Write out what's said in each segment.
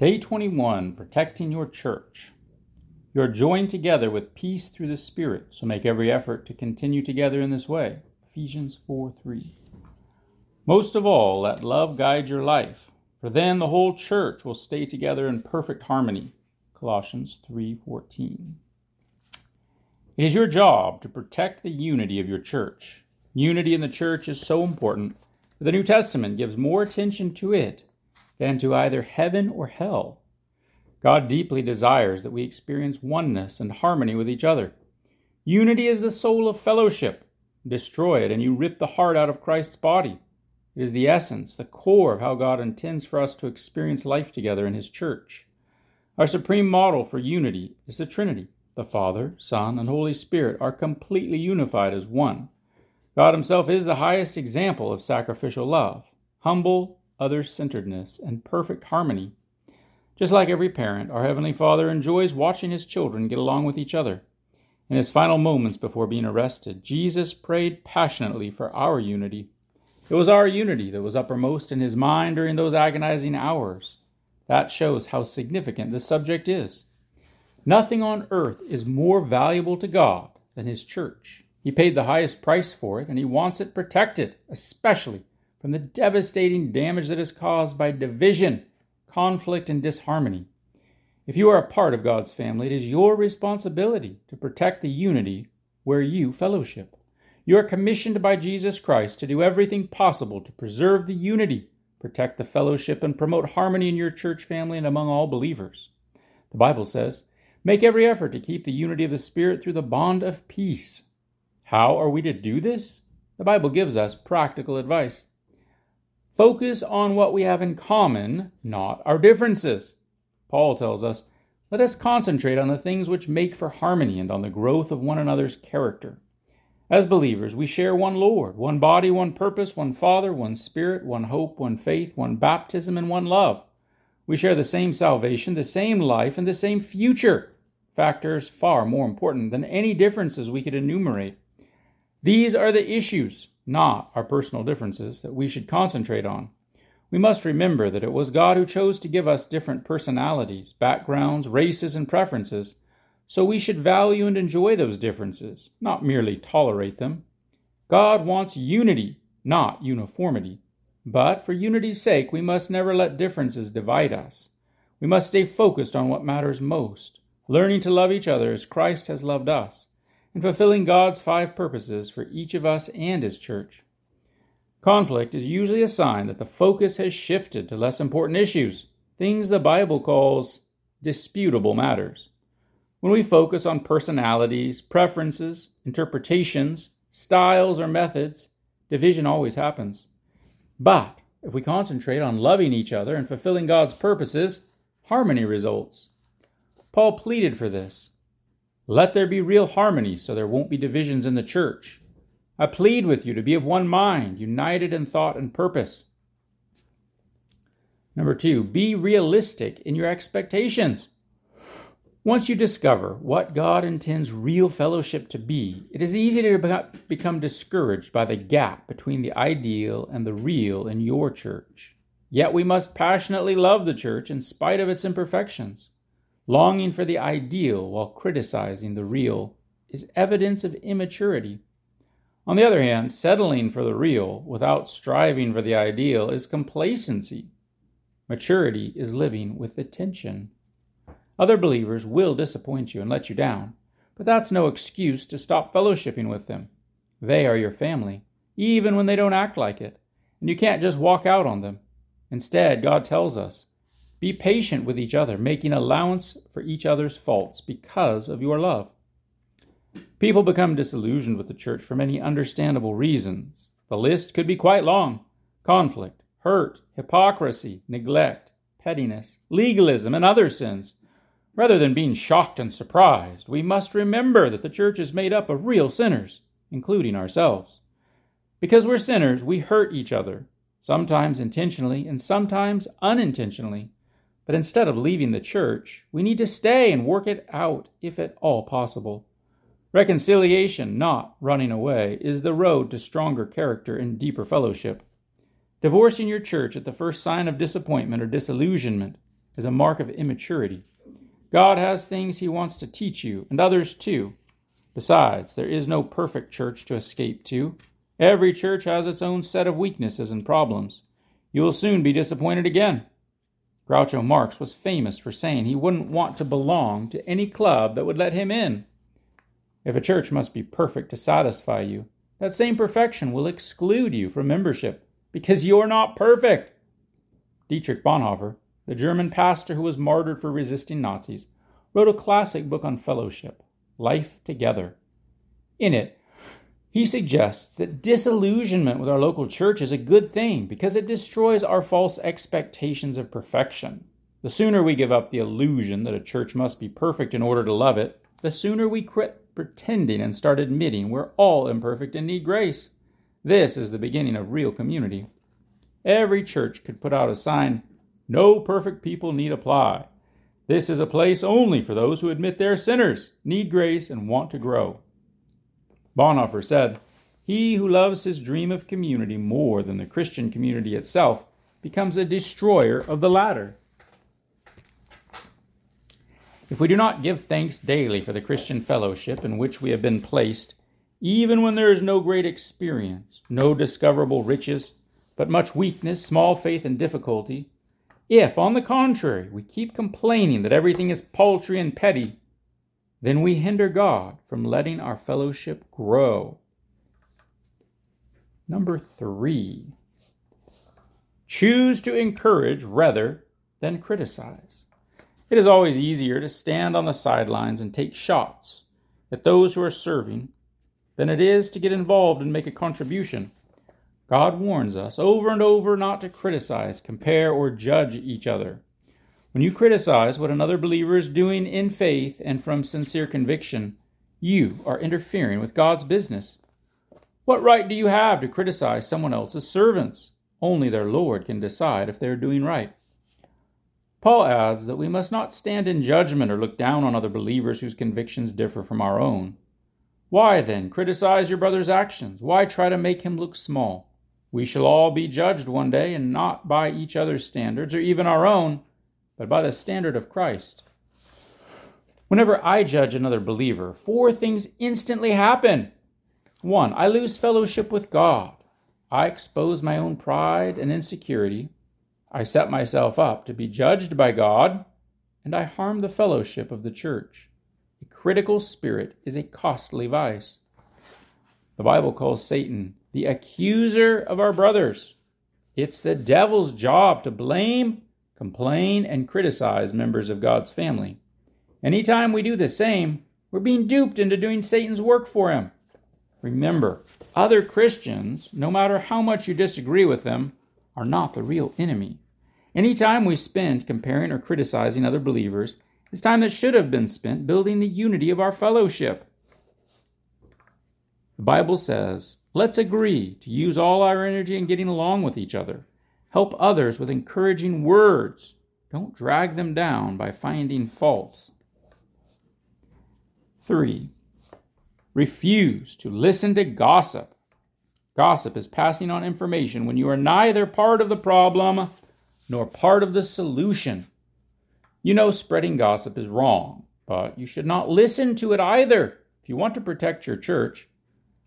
Day 21 Protecting Your Church. You are joined together with peace through the Spirit, so make every effort to continue together in this way. Ephesians 4 3. Most of all, let love guide your life, for then the whole church will stay together in perfect harmony. Colossians 3:14. It is your job to protect the unity of your church. Unity in the church is so important that the New Testament gives more attention to it than to either heaven or hell. God deeply desires that we experience oneness and harmony with each other. Unity is the soul of fellowship. Destroy it, and you rip the heart out of Christ's body. It is the essence, the core of how God intends for us to experience life together in His church. Our supreme model for unity is the Trinity. The Father, Son, and Holy Spirit are completely unified as one. God Himself is the highest example of sacrificial love, humble, other centeredness, and perfect harmony. Just like every parent, our Heavenly Father enjoys watching His children get along with each other. In His final moments before being arrested, Jesus prayed passionately for our unity. It was our unity that was uppermost in His mind during those agonizing hours. That shows how significant this subject is. Nothing on earth is more valuable to God than His church. He paid the highest price for it, and He wants it protected, especially from the devastating damage that is caused by division, conflict, and disharmony. If you are a part of God's family, it is your responsibility to protect the unity where you fellowship. You are commissioned by Jesus Christ to do everything possible to preserve the unity, protect the fellowship, and promote harmony in your church family and among all believers. The Bible says, Make every effort to keep the unity of the Spirit through the bond of peace. How are we to do this? The Bible gives us practical advice. Focus on what we have in common, not our differences. Paul tells us, let us concentrate on the things which make for harmony and on the growth of one another's character. As believers, we share one Lord, one body, one purpose, one Father, one Spirit, one hope, one faith, one baptism, and one love. We share the same salvation, the same life, and the same future. Factors far more important than any differences we could enumerate. These are the issues not our personal differences, that we should concentrate on. We must remember that it was God who chose to give us different personalities, backgrounds, races, and preferences, so we should value and enjoy those differences, not merely tolerate them. God wants unity, not uniformity. But for unity's sake, we must never let differences divide us. We must stay focused on what matters most, learning to love each other as Christ has loved us and fulfilling God's five purposes for each of us and His church. Conflict is usually a sign that the focus has shifted to less important issues, things the Bible calls disputable matters. When we focus on personalities, preferences, interpretations, styles, or methods, division always happens. But if we concentrate on loving each other and fulfilling God's purposes, harmony results. Paul pleaded for this let there be real harmony so there won't be divisions in the church. I plead with you to be of one mind, united in thought and purpose. Number two, be realistic in your expectations. Once you discover what God intends real fellowship to be, it is easy to become discouraged by the gap between the ideal and the real in your church. Yet we must passionately love the church in spite of its imperfections. Longing for the ideal while criticizing the real is evidence of immaturity. On the other hand, settling for the real without striving for the ideal is complacency. Maturity is living with the tension. Other believers will disappoint you and let you down, but that's no excuse to stop fellowshipping with them. They are your family, even when they don't act like it, and you can't just walk out on them. Instead, God tells us be patient with each other, making allowance for each other's faults because of your love. People become disillusioned with the church for many understandable reasons. The list could be quite long conflict, hurt, hypocrisy, neglect, pettiness, legalism, and other sins. Rather than being shocked and surprised, we must remember that the church is made up of real sinners, including ourselves. Because we're sinners, we hurt each other, sometimes intentionally and sometimes unintentionally. But instead of leaving the church, we need to stay and work it out if at all possible. Reconciliation, not running away, is the road to stronger character and deeper fellowship. Divorcing your church at the first sign of disappointment or disillusionment is a mark of immaturity. God has things He wants to teach you, and others too. Besides, there is no perfect church to escape to. Every church has its own set of weaknesses and problems. You will soon be disappointed again. Groucho Marx was famous for saying he wouldn't want to belong to any club that would let him in. If a church must be perfect to satisfy you, that same perfection will exclude you from membership because you're not perfect. Dietrich Bonhoeffer, the German pastor who was martyred for resisting Nazis, wrote a classic book on fellowship, Life Together. In it, he suggests that disillusionment with our local church is a good thing because it destroys our false expectations of perfection. The sooner we give up the illusion that a church must be perfect in order to love it, the sooner we quit pretending and start admitting we're all imperfect and need grace. This is the beginning of real community. Every church could put out a sign No perfect people need apply. This is a place only for those who admit they're sinners, need grace, and want to grow. Bonhoeffer said, He who loves his dream of community more than the Christian community itself becomes a destroyer of the latter. If we do not give thanks daily for the Christian fellowship in which we have been placed, even when there is no great experience, no discoverable riches, but much weakness, small faith, and difficulty, if, on the contrary, we keep complaining that everything is paltry and petty, then we hinder God from letting our fellowship grow. Number three, choose to encourage rather than criticize. It is always easier to stand on the sidelines and take shots at those who are serving than it is to get involved and make a contribution. God warns us over and over not to criticize, compare, or judge each other. When you criticize what another believer is doing in faith and from sincere conviction, you are interfering with God's business. What right do you have to criticize someone else's servants? Only their Lord can decide if they are doing right. Paul adds that we must not stand in judgment or look down on other believers whose convictions differ from our own. Why, then, criticize your brother's actions? Why try to make him look small? We shall all be judged one day, and not by each other's standards or even our own but by the standard of Christ. Whenever I judge another believer, four things instantly happen. One, I lose fellowship with God. I expose my own pride and insecurity. I set myself up to be judged by God, and I harm the fellowship of the church. A critical spirit is a costly vice. The Bible calls Satan the accuser of our brothers. It's the devil's job to blame complain, and criticize members of God's family. Anytime we do the same, we're being duped into doing Satan's work for him. Remember, other Christians, no matter how much you disagree with them, are not the real enemy. Any time we spend comparing or criticizing other believers is time that should have been spent building the unity of our fellowship. The Bible says, let's agree to use all our energy in getting along with each other. Help others with encouraging words. Don't drag them down by finding faults. 3. Refuse to listen to gossip. Gossip is passing on information when you are neither part of the problem nor part of the solution. You know spreading gossip is wrong, but you should not listen to it either. If you want to protect your church,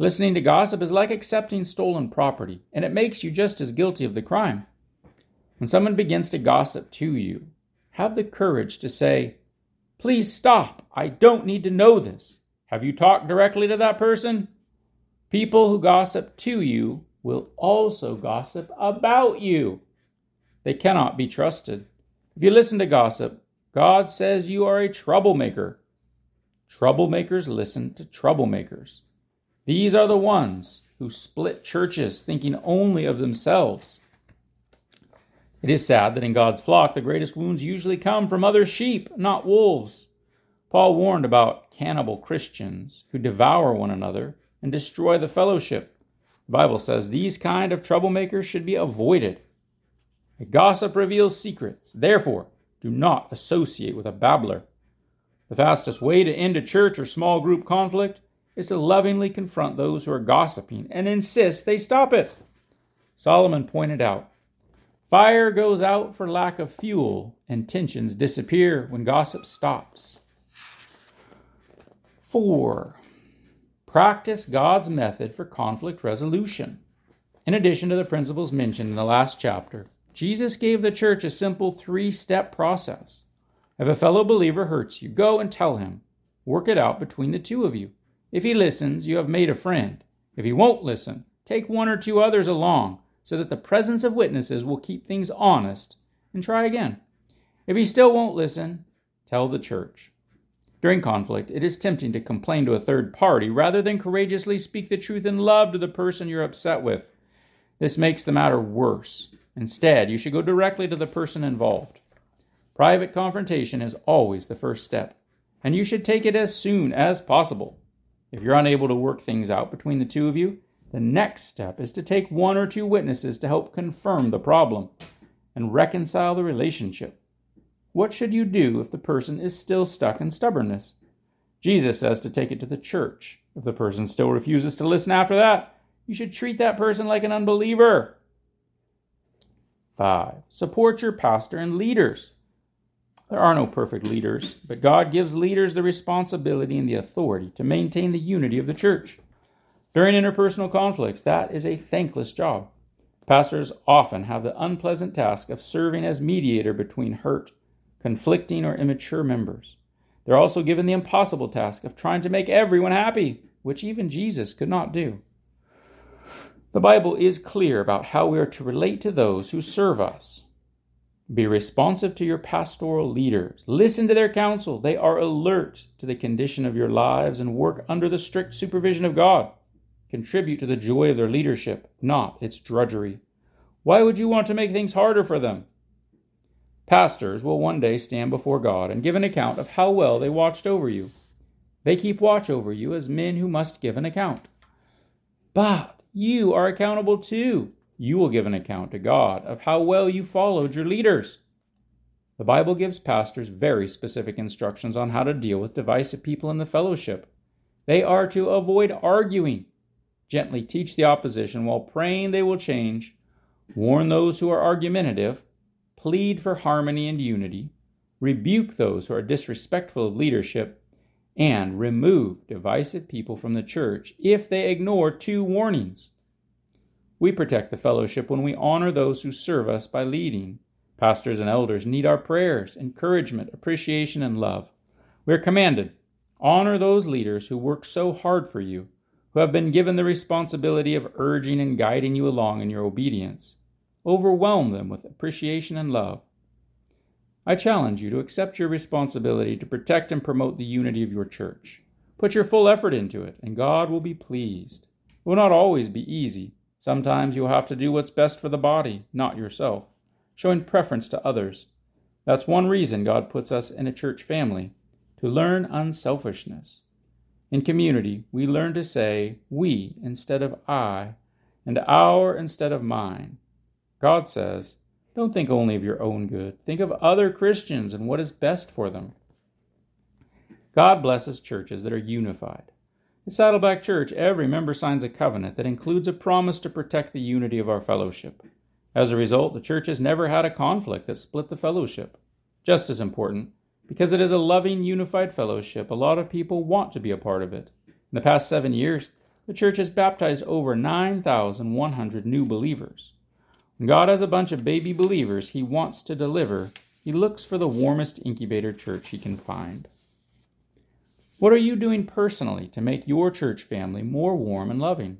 Listening to gossip is like accepting stolen property, and it makes you just as guilty of the crime. When someone begins to gossip to you, have the courage to say, Please stop. I don't need to know this. Have you talked directly to that person? People who gossip to you will also gossip about you. They cannot be trusted. If you listen to gossip, God says you are a troublemaker. Troublemakers listen to troublemakers. These are the ones who split churches thinking only of themselves. It is sad that in God's flock, the greatest wounds usually come from other sheep, not wolves. Paul warned about cannibal Christians who devour one another and destroy the fellowship. The Bible says these kind of troublemakers should be avoided. A gossip reveals secrets. Therefore, do not associate with a babbler. The fastest way to end a church or small group conflict is to lovingly confront those who are gossiping and insist they stop it. Solomon pointed out Fire goes out for lack of fuel, and tensions disappear when gossip stops. 4. Practice God's method for conflict resolution. In addition to the principles mentioned in the last chapter, Jesus gave the church a simple three step process. If a fellow believer hurts you, go and tell him. Work it out between the two of you. If he listens, you have made a friend. If he won't listen, take one or two others along so that the presence of witnesses will keep things honest and try again. If he still won't listen, tell the church. During conflict, it is tempting to complain to a third party rather than courageously speak the truth in love to the person you're upset with. This makes the matter worse. Instead, you should go directly to the person involved. Private confrontation is always the first step, and you should take it as soon as possible. If you're unable to work things out between the two of you, the next step is to take one or two witnesses to help confirm the problem and reconcile the relationship. What should you do if the person is still stuck in stubbornness? Jesus says to take it to the church. If the person still refuses to listen after that, you should treat that person like an unbeliever. 5. Support your pastor and leaders. There are no perfect leaders, but God gives leaders the responsibility and the authority to maintain the unity of the church. During interpersonal conflicts, that is a thankless job. Pastors often have the unpleasant task of serving as mediator between hurt, conflicting, or immature members. They're also given the impossible task of trying to make everyone happy, which even Jesus could not do. The Bible is clear about how we are to relate to those who serve us. Be responsive to your pastoral leaders. Listen to their counsel. They are alert to the condition of your lives and work under the strict supervision of God. Contribute to the joy of their leadership, not its drudgery. Why would you want to make things harder for them? Pastors will one day stand before God and give an account of how well they watched over you. They keep watch over you as men who must give an account. But you are accountable too. You will give an account to God of how well you followed your leaders. The Bible gives pastors very specific instructions on how to deal with divisive people in the fellowship. They are to avoid arguing, gently teach the opposition while praying they will change, warn those who are argumentative, plead for harmony and unity, rebuke those who are disrespectful of leadership, and remove divisive people from the church if they ignore two warnings. We protect the fellowship when we honor those who serve us by leading. Pastors and elders need our prayers, encouragement, appreciation, and love. We are commanded honor those leaders who work so hard for you, who have been given the responsibility of urging and guiding you along in your obedience. Overwhelm them with appreciation and love. I challenge you to accept your responsibility to protect and promote the unity of your church. Put your full effort into it, and God will be pleased. It will not always be easy. Sometimes you'll have to do what's best for the body, not yourself, showing preference to others. That's one reason God puts us in a church family to learn unselfishness. In community, we learn to say we instead of I, and our instead of mine. God says, Don't think only of your own good, think of other Christians and what is best for them. God blesses churches that are unified. At Saddleback Church, every member signs a covenant that includes a promise to protect the unity of our fellowship. As a result, the church has never had a conflict that split the fellowship. Just as important, because it is a loving, unified fellowship, a lot of people want to be a part of it. In the past seven years, the church has baptized over 9,100 new believers. When God has a bunch of baby believers he wants to deliver, he looks for the warmest incubator church he can find. What are you doing personally to make your church family more warm and loving?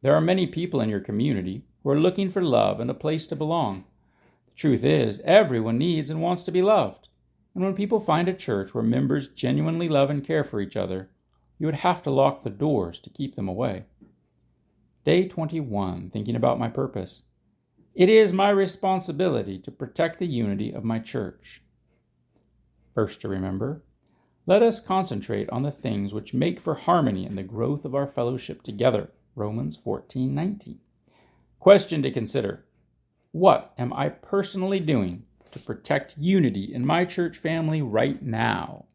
There are many people in your community who are looking for love and a place to belong. The truth is, everyone needs and wants to be loved. And when people find a church where members genuinely love and care for each other, you would have to lock the doors to keep them away. Day 21, thinking about my purpose. It is my responsibility to protect the unity of my church. First, to remember, let us concentrate on the things which make for harmony and the growth of our fellowship together. Romans 14:19. Question to consider. What am I personally doing to protect unity in my church family right now?